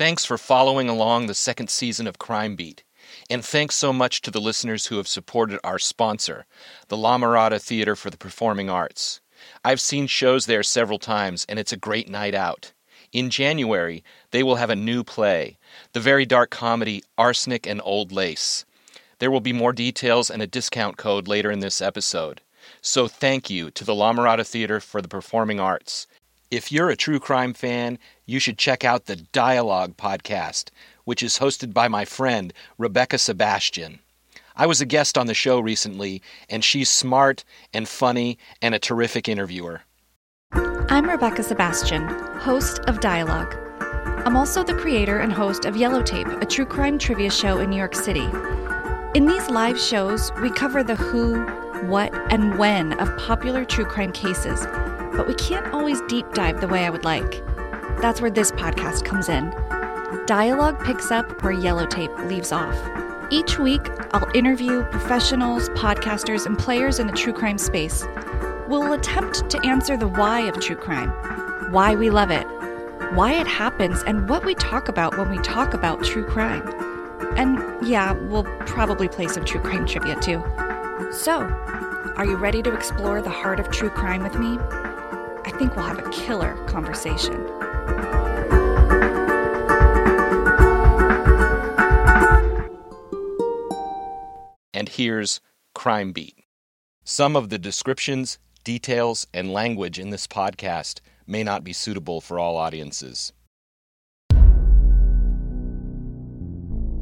Thanks for following along the second season of Crime Beat. And thanks so much to the listeners who have supported our sponsor, the La Mirada Theater for the Performing Arts. I've seen shows there several times, and it's a great night out. In January, they will have a new play, the very dark comedy Arsenic and Old Lace. There will be more details and a discount code later in this episode. So thank you to the La Mirada Theater for the Performing Arts. If you're a true crime fan, you should check out the Dialogue podcast, which is hosted by my friend, Rebecca Sebastian. I was a guest on the show recently, and she's smart and funny and a terrific interviewer. I'm Rebecca Sebastian, host of Dialogue. I'm also the creator and host of Yellow Tape, a true crime trivia show in New York City. In these live shows, we cover the who, what, and when of popular true crime cases but we can't always deep dive the way I would like. That's where this podcast comes in. Dialogue picks up where Yellow Tape leaves off. Each week, I'll interview professionals, podcasters, and players in the true crime space. We'll attempt to answer the why of true crime, why we love it, why it happens, and what we talk about when we talk about true crime. And yeah, we'll probably play some true crime trivia too. So, are you ready to explore the heart of true crime with me? Think we'll have a killer conversation. And here's Crime Beat. Some of the descriptions, details, and language in this podcast may not be suitable for all audiences.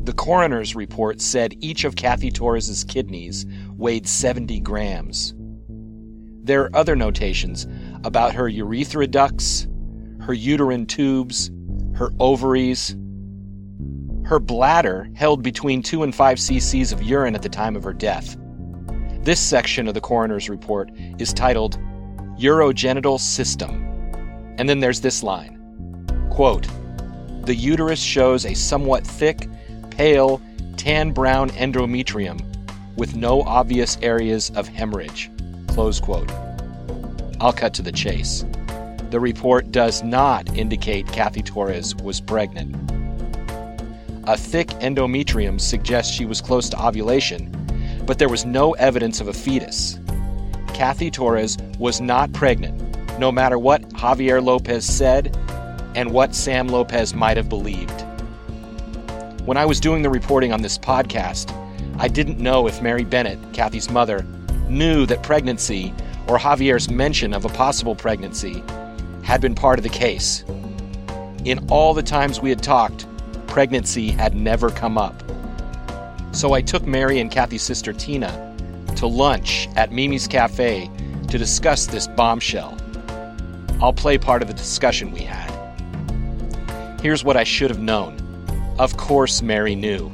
The coroner's report said each of Cathy Torres's kidneys weighed 70 grams. There are other notations about her urethra ducts, her uterine tubes, her ovaries. Her bladder held between 2 and 5 cc's of urine at the time of her death. This section of the coroner's report is titled Urogenital System. And then there's this line quote, The uterus shows a somewhat thick, pale, tan brown endometrium with no obvious areas of hemorrhage. Close quote. I'll cut to the chase. The report does not indicate Cathy Torres was pregnant. A thick endometrium suggests she was close to ovulation, but there was no evidence of a fetus. Cathy Torres was not pregnant, no matter what Javier Lopez said and what Sam Lopez might have believed. When I was doing the reporting on this podcast, I didn't know if Mary Bennett, Cathy's mother, knew that pregnancy or Javier's mention of a possible pregnancy had been part of the case. In all the times we had talked, pregnancy had never come up. So I took Mary and Cathy's sister Tina to lunch at Mimi's Cafe to discuss this bombshell. I'll play part of the discussion we had. Here's what I should have known. Of course, Mary knew.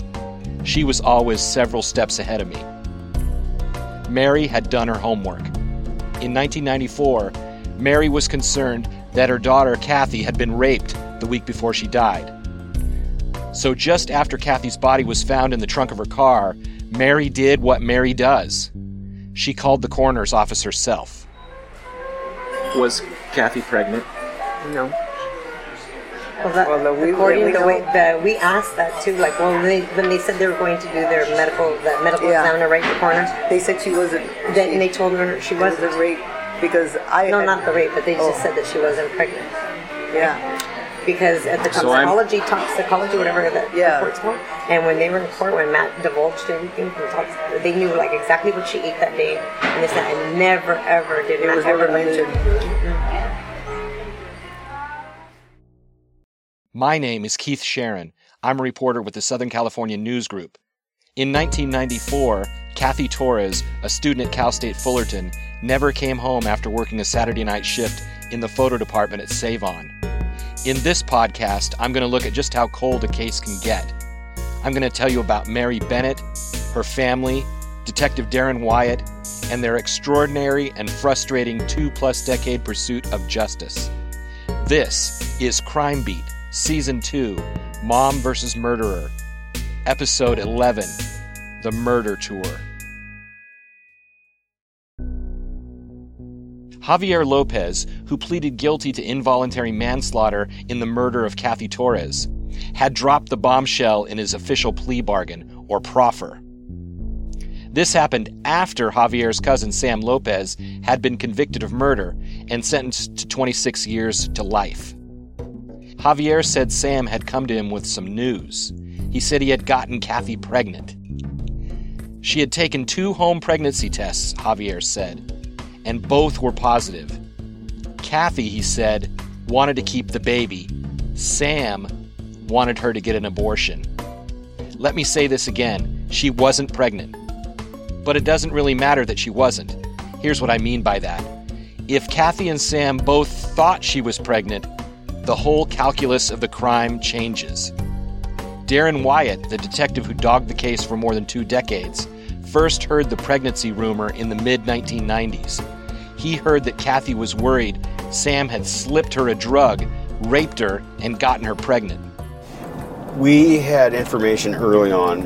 She was always several steps ahead of me. Mary had done her homework. In 1994, Mary was concerned that her daughter Cathy had been raped the week before she died. So, just after Cathy's body was found in the trunk of her car, Mary did what Mary does. She called the coroner's office herself. Was Cathy pregnant? No. Well, that, well, no, we, according to the way the, we asked that too, like when they when they said they were going to do their medical that medical yeah. examiner right in the corner, they said she wasn't. Then she, they told her she wasn't was rape because I no, not the rape, but they oh. just said that she wasn't pregnant. Yeah. Because at the toxicology, so toxicology, whatever that yeah. report's for, and when they were in court, when Matt divulged everything from tox, they knew like exactly what she ate that day, and they said, "I never ever did it." was never mentioned. My name is Keith Sharon. I'm a reporter with the Southern California News Group. In 1994, Cathy Torres, a student at Cal State Fullerton, never came home after working a Saturday night shift in the photo department at Sav-on. In this podcast, I'm going to look at just how cold a case can get. I'm going to tell you about Mary Bennett, her family, Detective Daron Wyatt, and their extraordinary and frustrating two plus decade pursuit of justice. This is Crime Beat Season 2 Mom vs. Murderer, Episode 11 The Murder Tour. Javier Lopez, who pleaded guilty to involuntary manslaughter in the murder of Cathy Torres, had dropped the bombshell in his official plea bargain, or proffer. This happened after Javier's cousin Sam Lopez had been convicted of murder and sentenced to 26 years to life. Javier said Sam had come to him with some news. He said he had gotten Cathy pregnant. She had taken two home pregnancy tests, Javier said, and both were positive. Cathy, he said, wanted to keep the baby. Sam wanted her to get an abortion. Let me say this again she wasn't pregnant. But it doesn't really matter that she wasn't. Here's what I mean by that. If Cathy and Sam both thought she was pregnant, the whole calculus of the crime changes. Daron Wyatt, the detective who dogged the case for more than two decades, first heard the pregnancy rumor in the mid 1990s. He heard that Cathy was worried Sam had slipped her a drug, raped her, and gotten her pregnant. We had information early on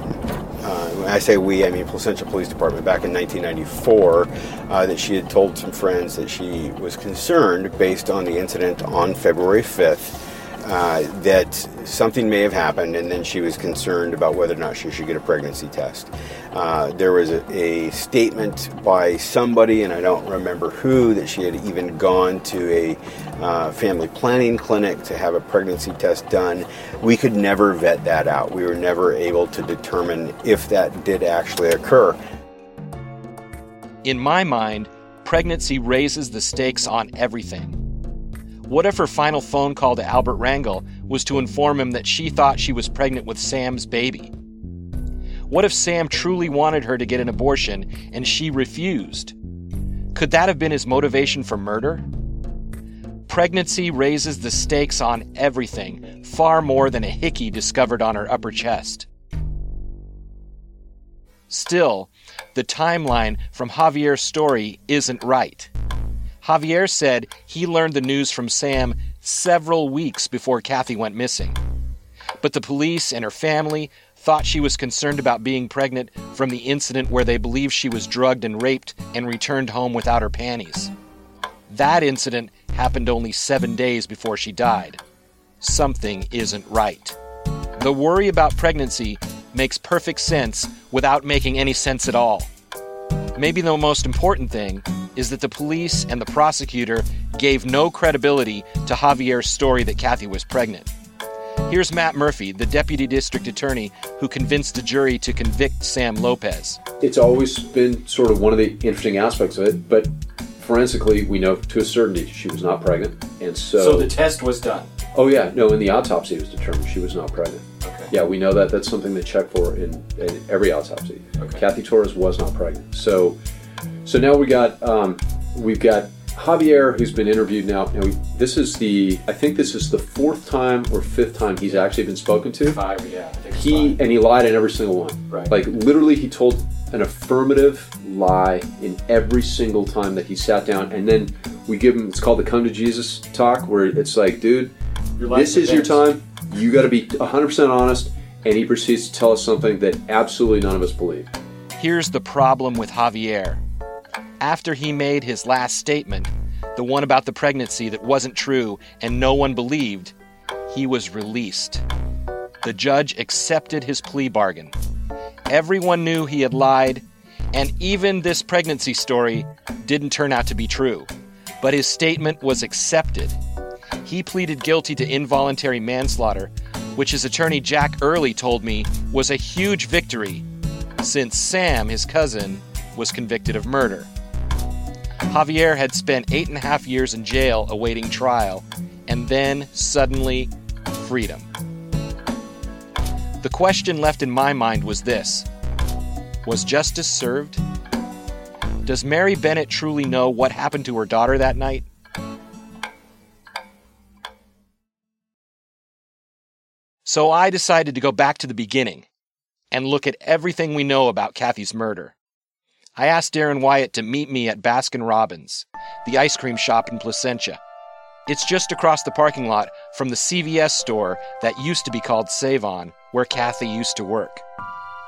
I say we, I mean Placentia Police Department, back in 1994, uh, that she had told some friends that she was concerned, based on the incident on February 5th, uh, that something may have happened, and then she was concerned about whether or not she should get a pregnancy test. Uh, there was a, a, statement by somebody, and I don't remember who, that she had even gone to a uh, family planning clinic to have a pregnancy test done. We could never vet that out. We were never able to determine if that did actually occur. In my mind, pregnancy raises the stakes on everything. What if her final phone call to Albert Rangel was to inform him that she thought she was pregnant with Sam's baby? What if Sam truly wanted her to get an abortion and she refused? Could that have been his motivation for murder? Pregnancy raises the stakes on everything, far more than a hickey discovered on her upper chest. Still, the timeline from Javier's story isn't right. Javier said he learned the news from Sam several weeks before Cathy went missing. But the police and her family thought she was concerned about being pregnant from the incident where they believed she was drugged and raped and returned home without her panties. That incident happened only seven days before she died. Something isn't right. The worry about pregnancy makes perfect sense without making any sense at all. Maybe the most important thing is that the police and the prosecutor gave no credibility to Javier's story that Cathy was pregnant. Here's Matt Murphy, the deputy district attorney who convinced the jury to convict Sam Lopez. It's always been sort of one of the interesting aspects of it, but forensically, we know to a certainty she was not pregnant. And so. So the test was done? Oh, yeah. No, in the autopsy, it was determined she was not pregnant. Okay. Yeah, we know that. That's something they check for in, in every autopsy. Okay. Cathy Torres was not pregnant. So so now we got um, we've got Javier, who's been interviewed now. Now we, this is the I think this is the fourth time or fifth time he's actually been spoken to. Five, yeah. he five. and he lied in every single one. Right. Like literally, he told an affirmative lie in every single time that he sat down, and then we give him. It's called the "Come to Jesus" talk, where it's like, dude, this is your time. You got to be 100% honest. And he proceeds to tell us something that absolutely none of us believe. Here's the problem with Javier after he made his last statement, the one about the pregnancy that wasn't true and no one believed, he was released. The judge accepted his plea bargain. Everyone knew he had lied, and even this pregnancy story didn't turn out to be true. But his statement was accepted. He pleaded guilty to involuntary manslaughter, which his attorney Jack Early told me was a huge victory since Sam, his cousin, was convicted of murder. Javier had spent eight and a half years in jail awaiting trial, and then suddenly, freedom. The question left in my mind was this Was justice served? Does Mary Bennett truly know what happened to her daughter that night? So I decided to go back to the beginning and look at everything we know about Cathy's murder. I asked Daron Wyatt to meet me at Baskin Robbins, the ice cream shop in Placentia. It's just across the parking lot from the CVS store that used to be called Sav-on, where Cathy used to work.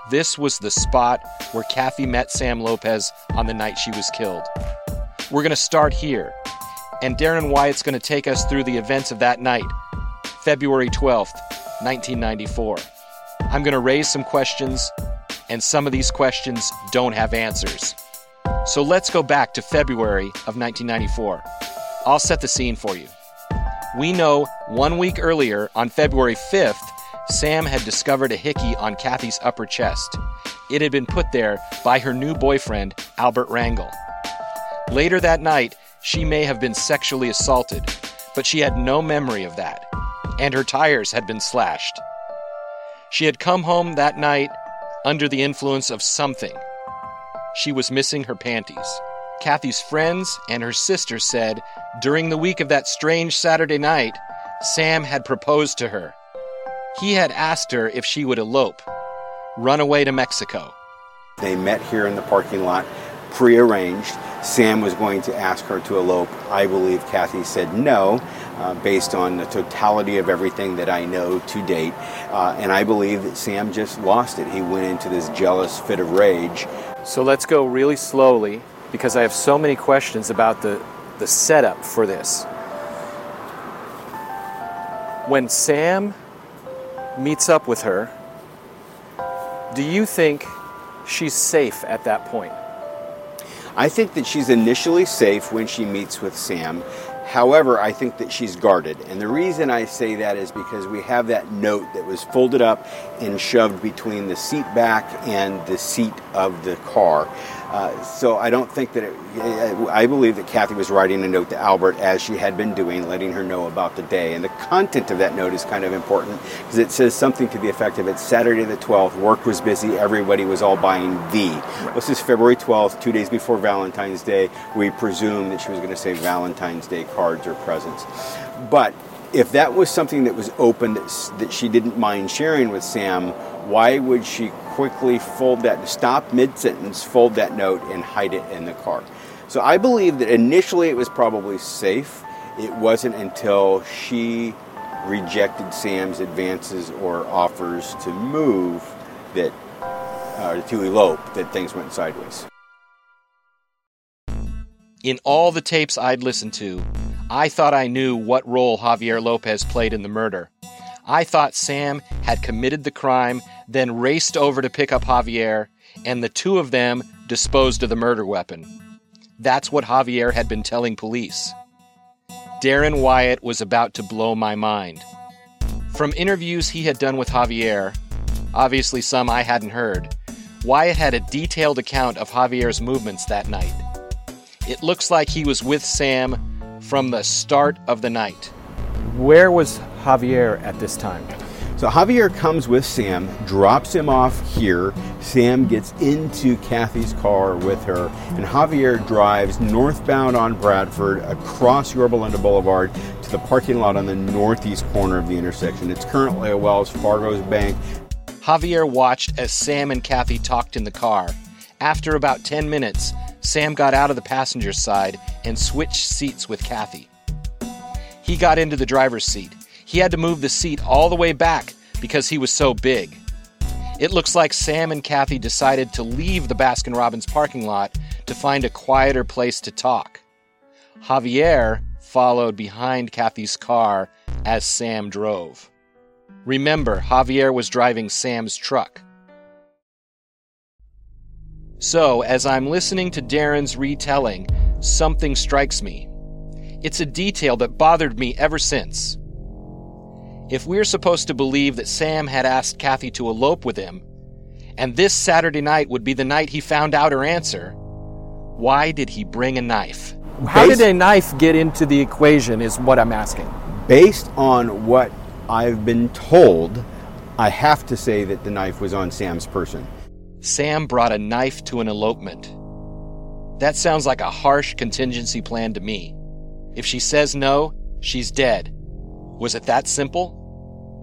This was the spot where Cathy met Sam Lopez on the night she was killed. We're going to start here, and Daron Wyatt's going to take us through the events of that night, February 12th, 1994. I'm going to raise some questions, and some of these questions don't have answers. So let's go back to February of 1994. I'll set the scene for you. We know one week earlier, on February 5th, Sam had discovered a hickey on Cathy's upper chest. It had been put there by her new boyfriend, Albert Rangel. Later that night, she may have been sexually assaulted, but she had no memory of that, and her tires had been slashed. She had come home that night under the influence of something. She was missing her panties. Cathy's friends and her sister said during the week of that strange Saturday night, Sam had proposed to her. He had asked her if she would elope, run away to Mexico. They met here in the parking lot, prearranged. Sam was going to ask her to elope. I believe Cathy said no, uh, based on the totality of everything that I know to date. Uh, and I believe that Sam just lost it. He went into this jealous fit of rage. So let's go really slowly because I have so many questions about the, the setup for this. When Sam meets up with her, do you think she's safe at that point? I think that she's initially safe when she meets with Sam. However, I think that she's guarded. And the reason I say that is because we have that note that was folded up and shoved between the seat back and the seat of the car. Uh, so I don't think that it, I believe that Cathy was writing a note to Albert as she had been doing, letting her know about the day. And the content of that note is kind of important because it says something to the effect of it's Saturday the 12th, work was busy, everybody was all buying V. Right. This is February 12th, two days before Valentine's Day. We presume that she was going to say Valentine's Day cards or presents. But if that was something that was open that, that she didn't mind sharing with Sam, why would she quickly fold that, stop mid sentence, fold that note, and hide it in the car? So I believe that initially it was probably safe. It wasn't until she rejected Sam's advances or offers to move that, uh, to elope, that things went sideways. In all the tapes I'd listened to, I thought I knew what role Javier Lopez played in the murder. I thought Sam had committed the crime, then raced over to pick up Javier, and the two of them disposed of the murder weapon. That's what Javier had been telling police. Daron Wyatt was about to blow my mind. From interviews he had done with Javier, obviously some I hadn't heard, Wyatt had a detailed account of Javier's movements that night. It looks like he was with Sam from the start of the night. Where was Javier at this time? So Javier comes with Sam, drops him off here. Sam gets into Cathy's car with her, and Javier drives northbound on Bradford across Yorba Linda Boulevard to the parking lot on the northeast corner of the intersection. It's currently a Wells Fargo's bank. Javier watched as Sam and Cathy talked in the car. After about 10 minutes, Sam got out of the passenger side and switched seats with Cathy. He got into the driver's seat. He had to move the seat all the way back because he was so big. It looks like Sam and Cathy decided to leave the Baskin Robbins parking lot to find a quieter place to talk. Javier followed behind Cathy's car as Sam drove. Remember, Javier was driving Sam's truck. So, as I'm listening to Daron's retelling, something strikes me. It's a detail that bothered me ever since. If we're supposed to believe that Sam had asked Cathy to elope with him, and this Saturday night would be the night he found out her answer, why did he bring a knife? How did a knife get into the equation, is what I'm asking. Based on what I've been told, I have to say that the knife was on Sam's person. Sam brought a knife to an elopement. That sounds like a harsh contingency plan to me. If she says no, she's dead. Was it that simple?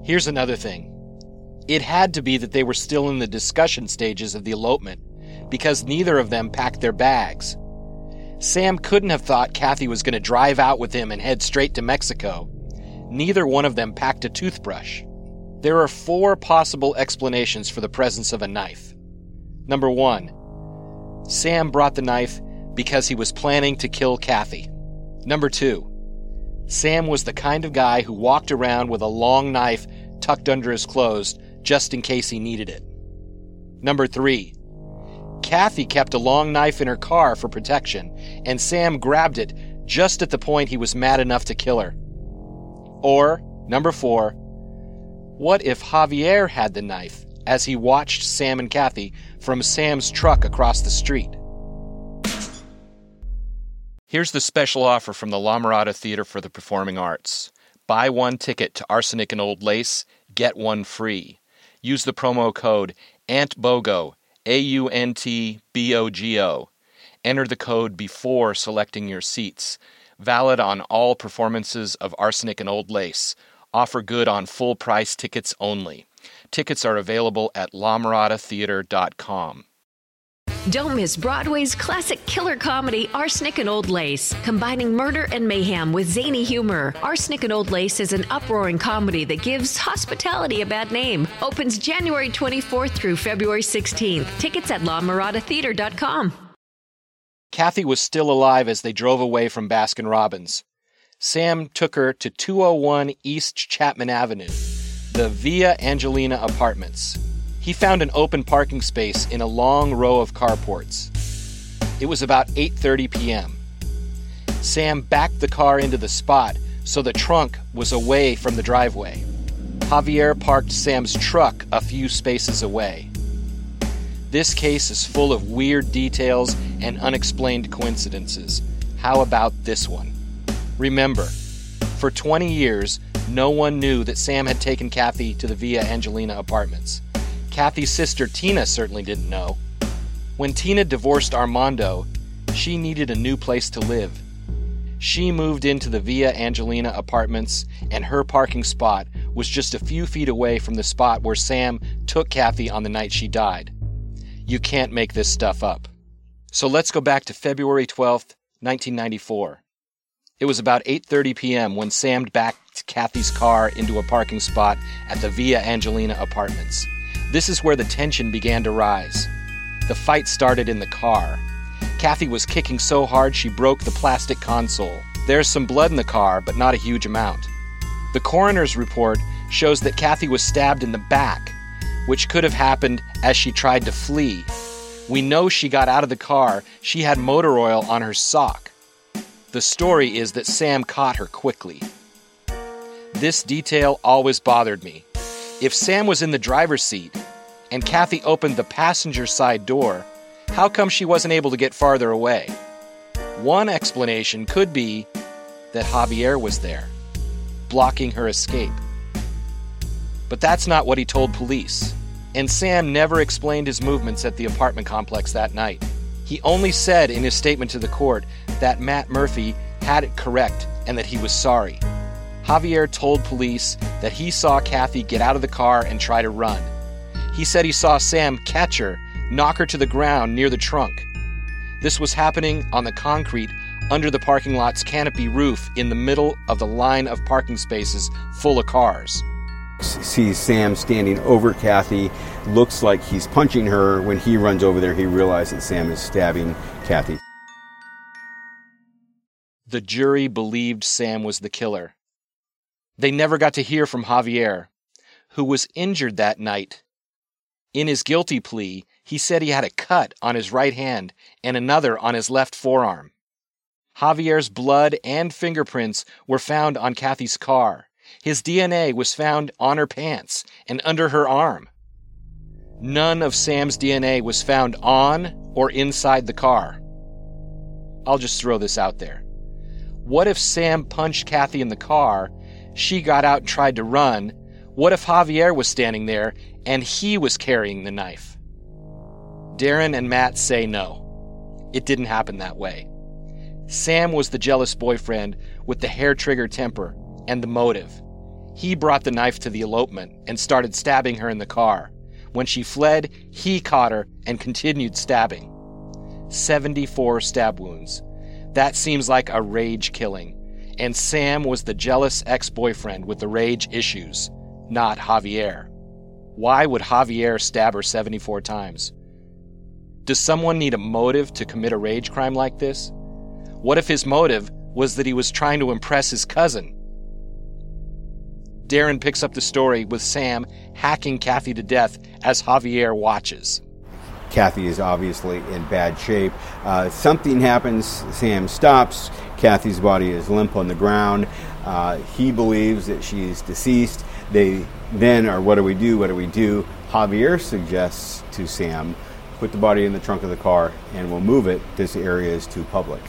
Here's another thing. It had to be that they were still in the discussion stages of the elopement, because neither of them packed their bags. Sam couldn't have thought Cathy was going to drive out with him and head straight to Mexico. Neither one of them packed a toothbrush. There are four possible explanations for the presence of a knife. Number one, Sam brought the knife because he was planning to kill Cathy. Number two, Sam was the kind of guy who walked around with a long knife tucked under his clothes just in case he needed it. Number 3. Cathy kept a long knife in her car for protection, and Sam grabbed it just at the point he was mad enough to kill her. Or, number 4. What if Javier had the knife as he watched Sam and Cathy from Sam's truck across the street? Here's the special offer from the La Mirada Theater for the Performing Arts. Buy one ticket to Arsenic and Old Lace, get one free. Use the promo code AUNTBOGO, A U N T B O G O. Enter the code before selecting your seats. Valid on all performances of Arsenic and Old Lace. Offer good on full price tickets only. Tickets are available at lamiradatheater.com. Don't miss Broadway's classic killer comedy, Arsenic and Old Lace, combining murder and mayhem with zany humor. Arsenic and Old Lace is an uproaring comedy that gives hospitality a bad name. Opens January 24th through February 16th. Tickets at lamiradatheater.com. Cathy was still alive as they drove away from Baskin Robbins. Sam took her to 201 East Chapman Avenue, the Via Angelina Apartments. He found an open parking space in a long row of carports. It was about 8:30 p.m. Sam backed the car into the spot so the trunk was away from the driveway. Javier parked Sam's truck a few spaces away. This case is full of weird details and unexplained coincidences. How about this one? Remember, for 20 years, no one knew that Sam had taken Cathy to the Via Angelina apartments. Cathy's sister Tina certainly didn't know. When Tina divorced Armando, she needed a new place to live. She moved into the Via Angelina apartments, and her parking spot was just a few feet away from the spot where Sam took Cathy on the night she died. You can't make this stuff up. So let's go back to February 12th, 1994. It was about 8:30 p.m. when Sam backed Cathy's car into a parking spot at the Via Angelina apartments. This is where the tension began to rise. The fight started in the car. Cathy was kicking so hard she broke the plastic console. There's some blood in the car, but not a huge amount. The coroner's report shows that Cathy was stabbed in the back, which could have happened as she tried to flee. We know she got out of the car. She had motor oil on her sock. The story is that Sam caught her quickly. This detail always bothered me. If Sam was in the driver's seat and Cathy opened the passenger side door, how come she wasn't able to get farther away? One explanation could be that Javier was there, blocking her escape. But that's not what he told police, and Sam never explained his movements at the apartment complex that night. He only said in his statement to the court that Matt Murphy had it correct and that he was sorry. Javier told police that he saw Cathy get out of the car and try to run. He said he saw Sam catch her, knock her to the ground near the trunk. This was happening on the concrete under the parking lot's canopy roof in the middle of the line of parking spaces full of cars. Sees Sam standing over Cathy, looks like he's punching her. When he runs over there, he realizes that Sam is stabbing Cathy. The jury believed Sam was the killer. They never got to hear from Javier, who was injured that night. In his guilty plea, he said he had a cut on his right hand and another on his left forearm. Javier's blood and fingerprints were found on Cathy's car. His DNA was found on her pants and under her arm. None of Sam's DNA was found on or inside the car. I'll just throw this out there. What if Sam punched Cathy in the car she got out and tried to run. What if Javier was standing there and he was carrying the knife? Daron and Matt say no. It didn't happen that way. Sam was the jealous boyfriend with the hair trigger temper and the motive. He brought the knife to the elopement and started stabbing her in the car. When she fled, he caught her and continued stabbing. 74 stab wounds. That seems like a rage killing and Sam was the jealous ex boyfriend with the rage issues, not Javier. Why would Javier stab her 74 times? Does someone need a motive to commit a rage crime like this? What if his motive was that he was trying to impress his cousin? Daron picks up the story with Sam hacking Cathy to death as Javier watches. Cathy is obviously in bad shape. Uh, something happens. Sam stops. Cathy's body is limp on the ground. Uh, he believes that she is deceased. They then are, what do we do? What do we do? Javier suggests to Sam, put the body in the trunk of the car and we'll move it. This area is too public.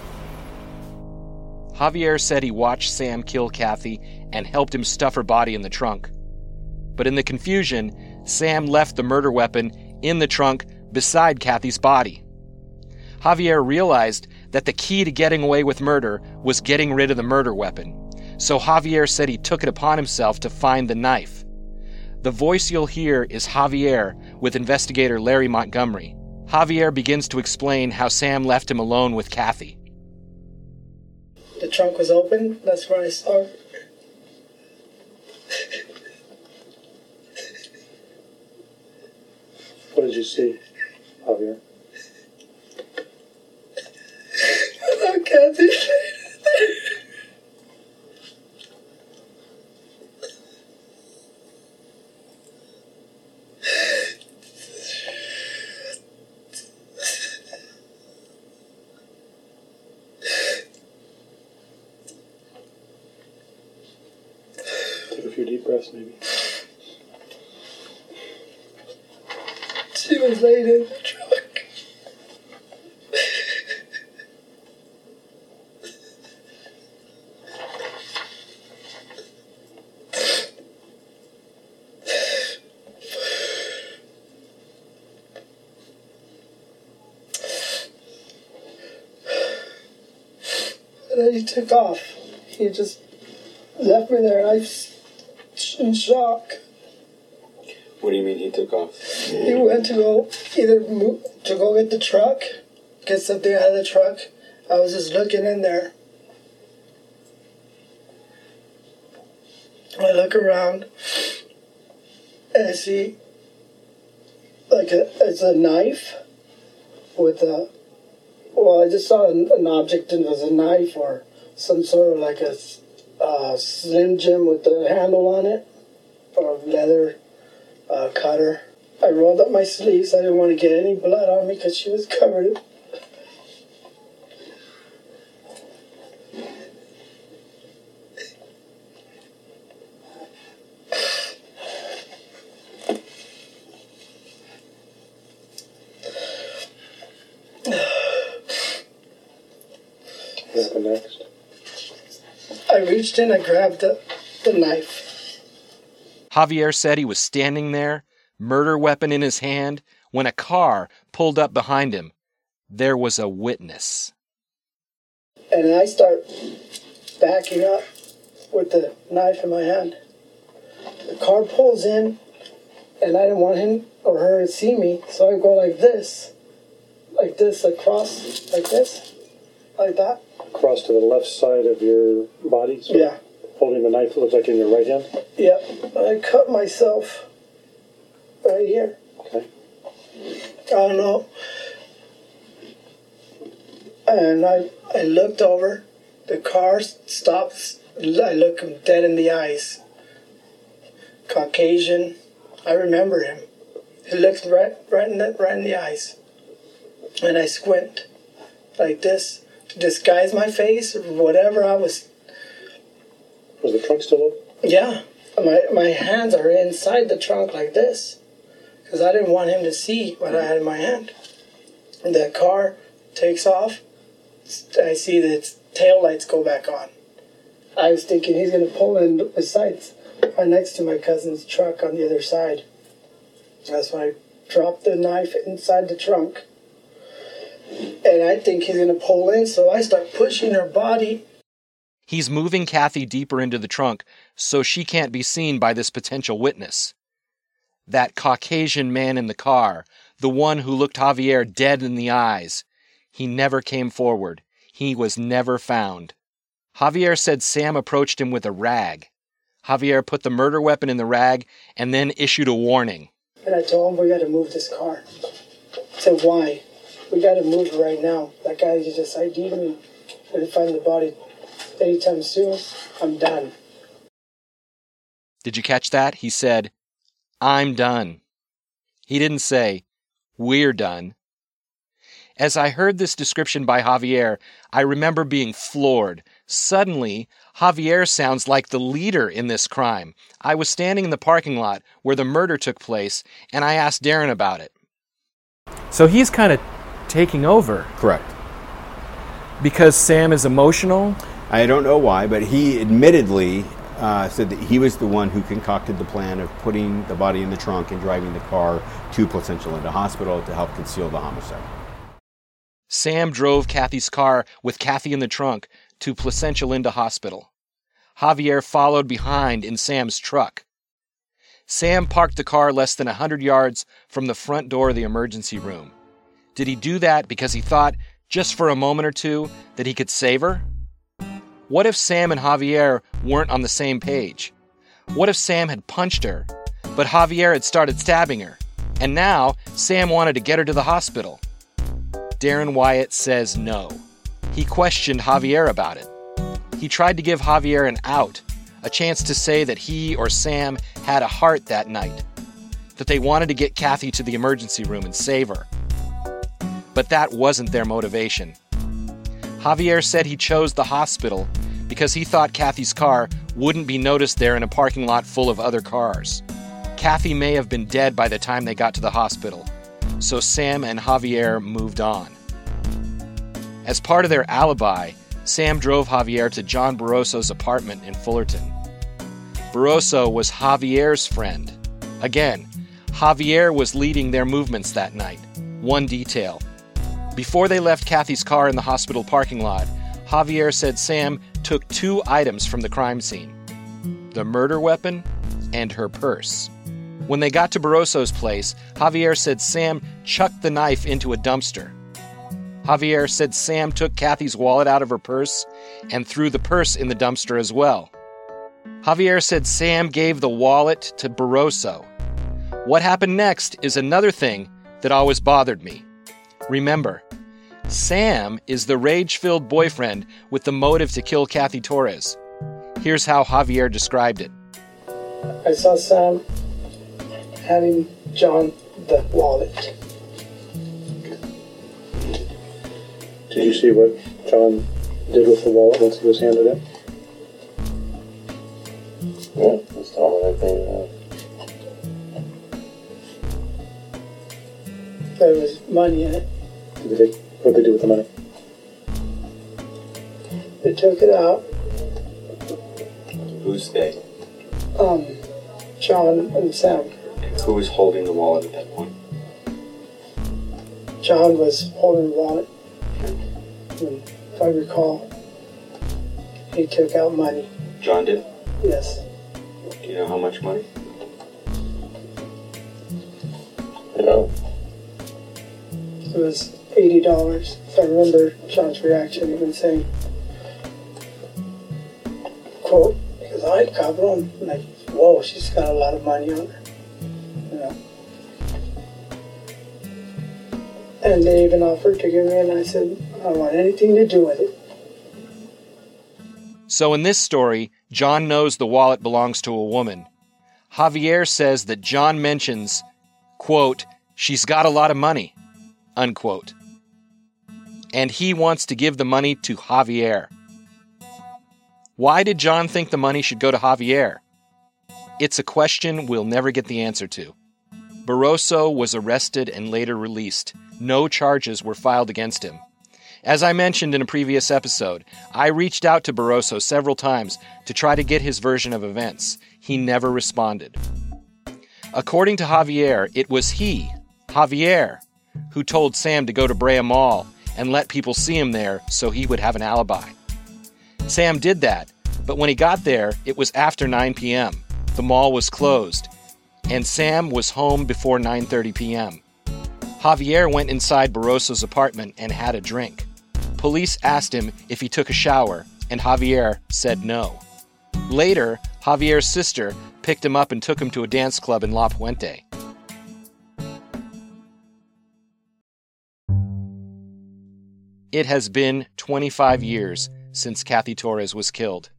Javier said he watched Sam kill Cathy and helped him stuff her body in the trunk. But in the confusion, Sam left the murder weapon in the trunk beside Cathy's body. Javier realized that the key to getting away with murder was getting rid of the murder weapon, so Javier said he took it upon himself to find the knife. The voice you'll hear is Javier with investigator Larry Montgomery. Javier begins to explain how Sam left him alone with Cathy. The trunk was open, that's where I saw her. what did you see? Javier? I Cathy. Take a few deep breaths, maybe. She was laid he took off. He just left me there, and I was in shock. What do you mean he took off? He went to go either move, to go get the truck, get something out of the truck. I was just looking in there. I look around and I see like a it's a knife with a well I just saw an, an object and it was a knife or some sort of like a uh, slim jim with the handle on it or leather uh, cutter. I rolled up my sleeves. I didn't want to get any blood on me because she was covered. in- What happened next? I reached in, I grabbed the, the knife. Javier said he was standing there, murder weapon in his hand, when a car pulled up behind him. There was a witness. And I start backing up with the knife in my hand. The car pulls in, and I didn't want him or her to see me, so I go like this, like this, across, like this, like that. Cross to the left side of your body? So Yeah. Holding the knife, it looks like in your right hand? Yep. I cut myself right here. Okay. I don't know. And I, I looked over. The car stops. I look him dead in the eyes. Caucasian. I remember him. He looks right, right in the, right in the eyes. And I squint like this disguise my face or whatever I was Was the trunk still open? yeah, my my hands are inside the trunk like this, because I didn't want him to see what I had in my hand. And the car takes off. I see the tail lights go back on. I was thinking he's gonna pull in beside, right next to my cousin's truck on the other side. That's when I dropped the knife inside the trunk. And I think he's gonna pull in, so I start pushing her body He's moving Cathy deeper into the trunk so she can't be seen by this potential witness. That Caucasian man in the car, the one who looked Javier dead in the eyes, he never came forward. He was never found. Javier said Sam approached him with a rag. Javier put the murder weapon in the rag and then issued a warning. And I told him we got to move this car. I said, why? We got to move right now. That guy just ID'd me. If I find the body anytime soon, I'm done. Did you catch that? He said, I'm done. He didn't say, We're done. As I heard this description by Javier, I remember being floored. Suddenly, Javier sounds like the leader in this crime. I was standing in the parking lot where the murder took place, and I asked Daron about it. So he's kind of taking over. Correct. Because Sam is emotional? I don't know why, but he admittedly uh, said that he was the one who concocted the plan of putting the body in the trunk and driving the car to Placentia Linda Hospital to help conceal the homicide. Sam drove Cathy's car with Cathy in the trunk to Placentia Linda Hospital. Javier followed behind in Sam's truck. Sam parked the car less than a 100 yards from the front door of the emergency room. Did he do that because he thought, just for a moment or two, that he could save her? What if Sam and Javier weren't on the same page? What if Sam had punched her, but Javier had started stabbing her, and now Sam wanted to get her to the hospital? Daron Wyatt says no. He questioned Javier about it. He tried to give Javier an out, a chance to say that he or Sam had a heart that night, that they wanted to get Cathy to the emergency room and save her. But that wasn't their motivation. Javier said he chose the hospital because he thought Cathy's car wouldn't be noticed there in a parking lot full of other cars. Cathy may have been dead by the time they got to the hospital, so Sam and Javier moved on. As part of their alibi, Sam drove Javier to John Barroso's apartment in Fullerton. Barroso was Javier's friend. Again, Javier was leading their movements that night. One detail. Before they left Cathy's car in the hospital parking lot, Javier said Sam took two items from the crime scene the murder weapon and her purse. When they got to Barroso's place, Javier said Sam chucked the knife into a dumpster. Javier said Sam took Cathy's wallet out of her purse and threw the purse in the dumpster as well. Javier said Sam gave the wallet to Barroso. What happened next is another thing that always bothered me. Remember, Sam is the rage filled boyfriend with the motive to kill Cathy Torres. Here's how Javier described it I saw Sam handing John the wallet. Did you see what John did with the wallet once he was handed it? Yeah, that's the only thing. There was money in it. Did they, what did they do with the money? They took it out. Who's they? Um, John and Sam. And who was holding the wallet at that point? John was holding the wallet. And if I recall, he took out money. John did? Yes. Do you know how much money? No. It was eighty dollars. If I remember John's reaction, even saying, "quote," because I cabrón, like, whoa, she's got a lot of money on her, you know. And they even offered to give me, and I said, I don't want anything to do with it. So in this story, John knows the wallet belongs to a woman. Javier says that John mentions, quote, she's got a lot of money, unquote. And he wants to give the money to Javier. Why did John think the money should go to Javier? It's a question we'll never get the answer to. Barroso was arrested and later released. No charges were filed against him. As I mentioned in a previous episode, I reached out to Barroso several times to try to get his version of events. He never responded. According to Javier, it was he, Javier, who told Sam to go to Brea Mall and let people see him there so he would have an alibi. Sam did that, but when he got there, it was after 9 p.m. The mall was closed, and Sam was home before 9:30 p.m. Javier went inside Barroso's apartment and had a drink. Police asked him if he took a shower, and Javier said no. Later, Javier's sister picked him up and took him to a dance club in La Puente. It has been 25 years since Cathy Torres was killed.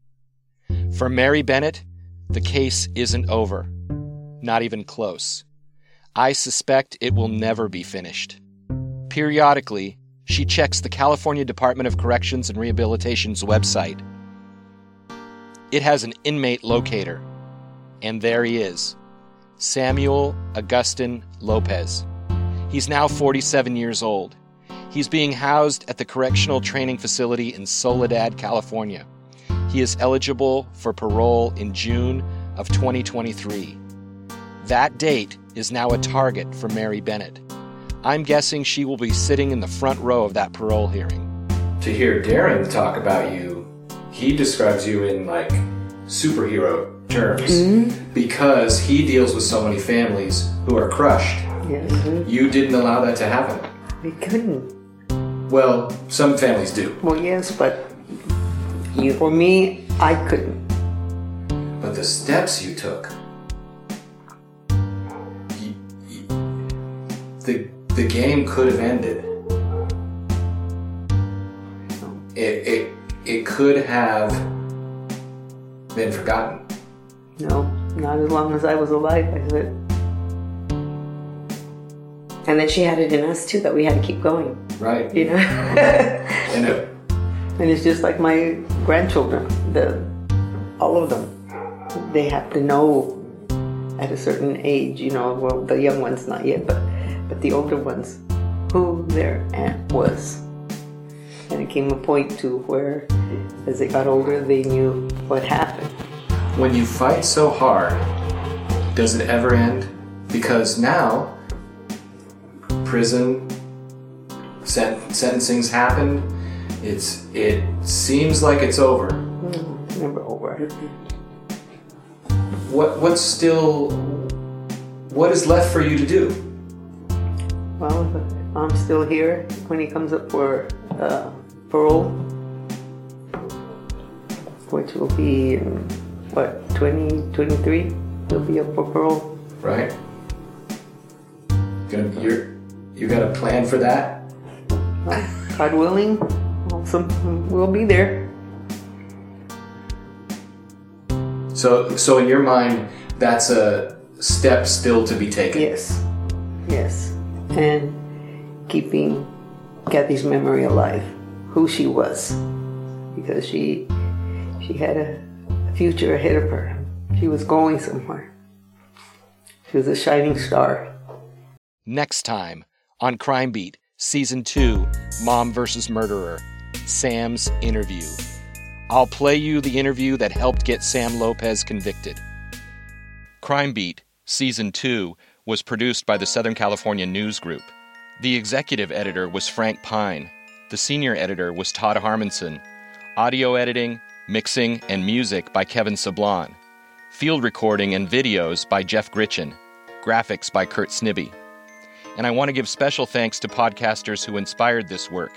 For Mary Bennett, the case isn't over. Not even close. I suspect it will never be finished. Periodically, she checks the California Department of Corrections and Rehabilitation's website. It has an inmate locator, and there he is Samuel Augustin Lopez. He's now 47 years old. He's being housed at the Correctional Training Facility in Soledad, California. He is eligible for parole in June of 2023. That date is now a target for Mary Bennett. I'm guessing she will be sitting in the front row of that parole hearing. To hear Daron talk about you, he describes you in like superhero terms mm-hmm. because he deals with so many families who are crushed. Yes. You didn't allow that to happen. We couldn't. Well, some families do. Well, yes, but you, for me, I couldn't. But the steps you took, you, you, the the game could have ended. It it it could have been forgotten. No, not as long as I was alive. I said. And then she had it in us too that we had to keep going. Right. You know. and it, and it's just like my grandchildren. The all of them, they have to know at a certain age. You know, well, the young ones not yet, but but the older ones, who their aunt was. And it came a point to where, as they got older, they knew what happened. When you fight so hard, does it ever end? Because now, prison sent- sentencing's happened. It's it seems like it's over. Mm, never over. What what's still what is left for you to do? Well, I'm still here when he comes up for uh, parole, which will be in, what 2023. He'll be up for parole. Right. Gonna, you're you got a plan for that? God willing, some, we'll be there. So, so in your mind, that's a step still to be taken. Yes, yes, and keeping Cathy's memory alive, who she was, because she she had a future ahead of her. She was going somewhere. She was a shining star. Next time on Crime Beat, Season 2 Mom vs. Murderer Sam's Interview. I'll play you the interview that helped get Sam Lopez convicted. Crime Beat, Season 2 was produced by the Southern California News Group. The executive editor was Frank Pine. The senior editor was Todd Harmonson. Audio editing, mixing, and music by Kevin Sablon. Field recording and videos by Jeff Gritchen. Graphics by Kurt Snibbe. And I want to give special thanks to podcasters who inspired this work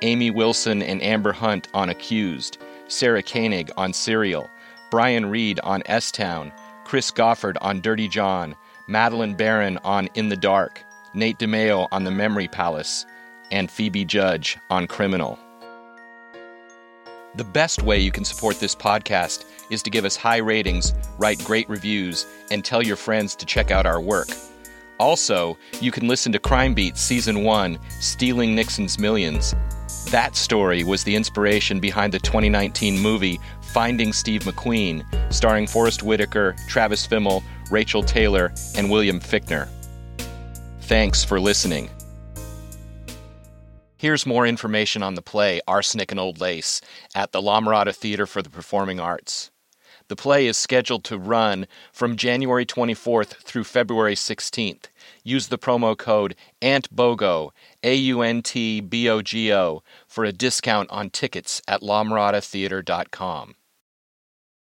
Amy Wilson and Amber Hunt on Accused, Sarah Koenig on Serial, Brian Reed on S Town, Chris Goffard on Dirty John, Madeleine Baran on In the Dark, Nate DiMeo on The Memory Palace, and Phoebe Judge on Criminal. The best way you can support this podcast is to give us high ratings, write great reviews, and tell your friends to check out our work. Also, you can listen to Crime Beat Season 1 Stealing Nixon's Millions. That story was the inspiration behind the 2019 movie Finding Steve McQueen, starring Forest Whitaker, Travis Fimmel, Rachel Taylor, and William Fichtner. Thanks for listening. Here's more information on the play Arsenic and Old Lace at the La Mirada Theater for the Performing Arts. The play is scheduled to run from January 24th through February 16th. Use the promo code AUNTBOGO, A U N T B O G O, for a discount on tickets at lamiradatheater.com.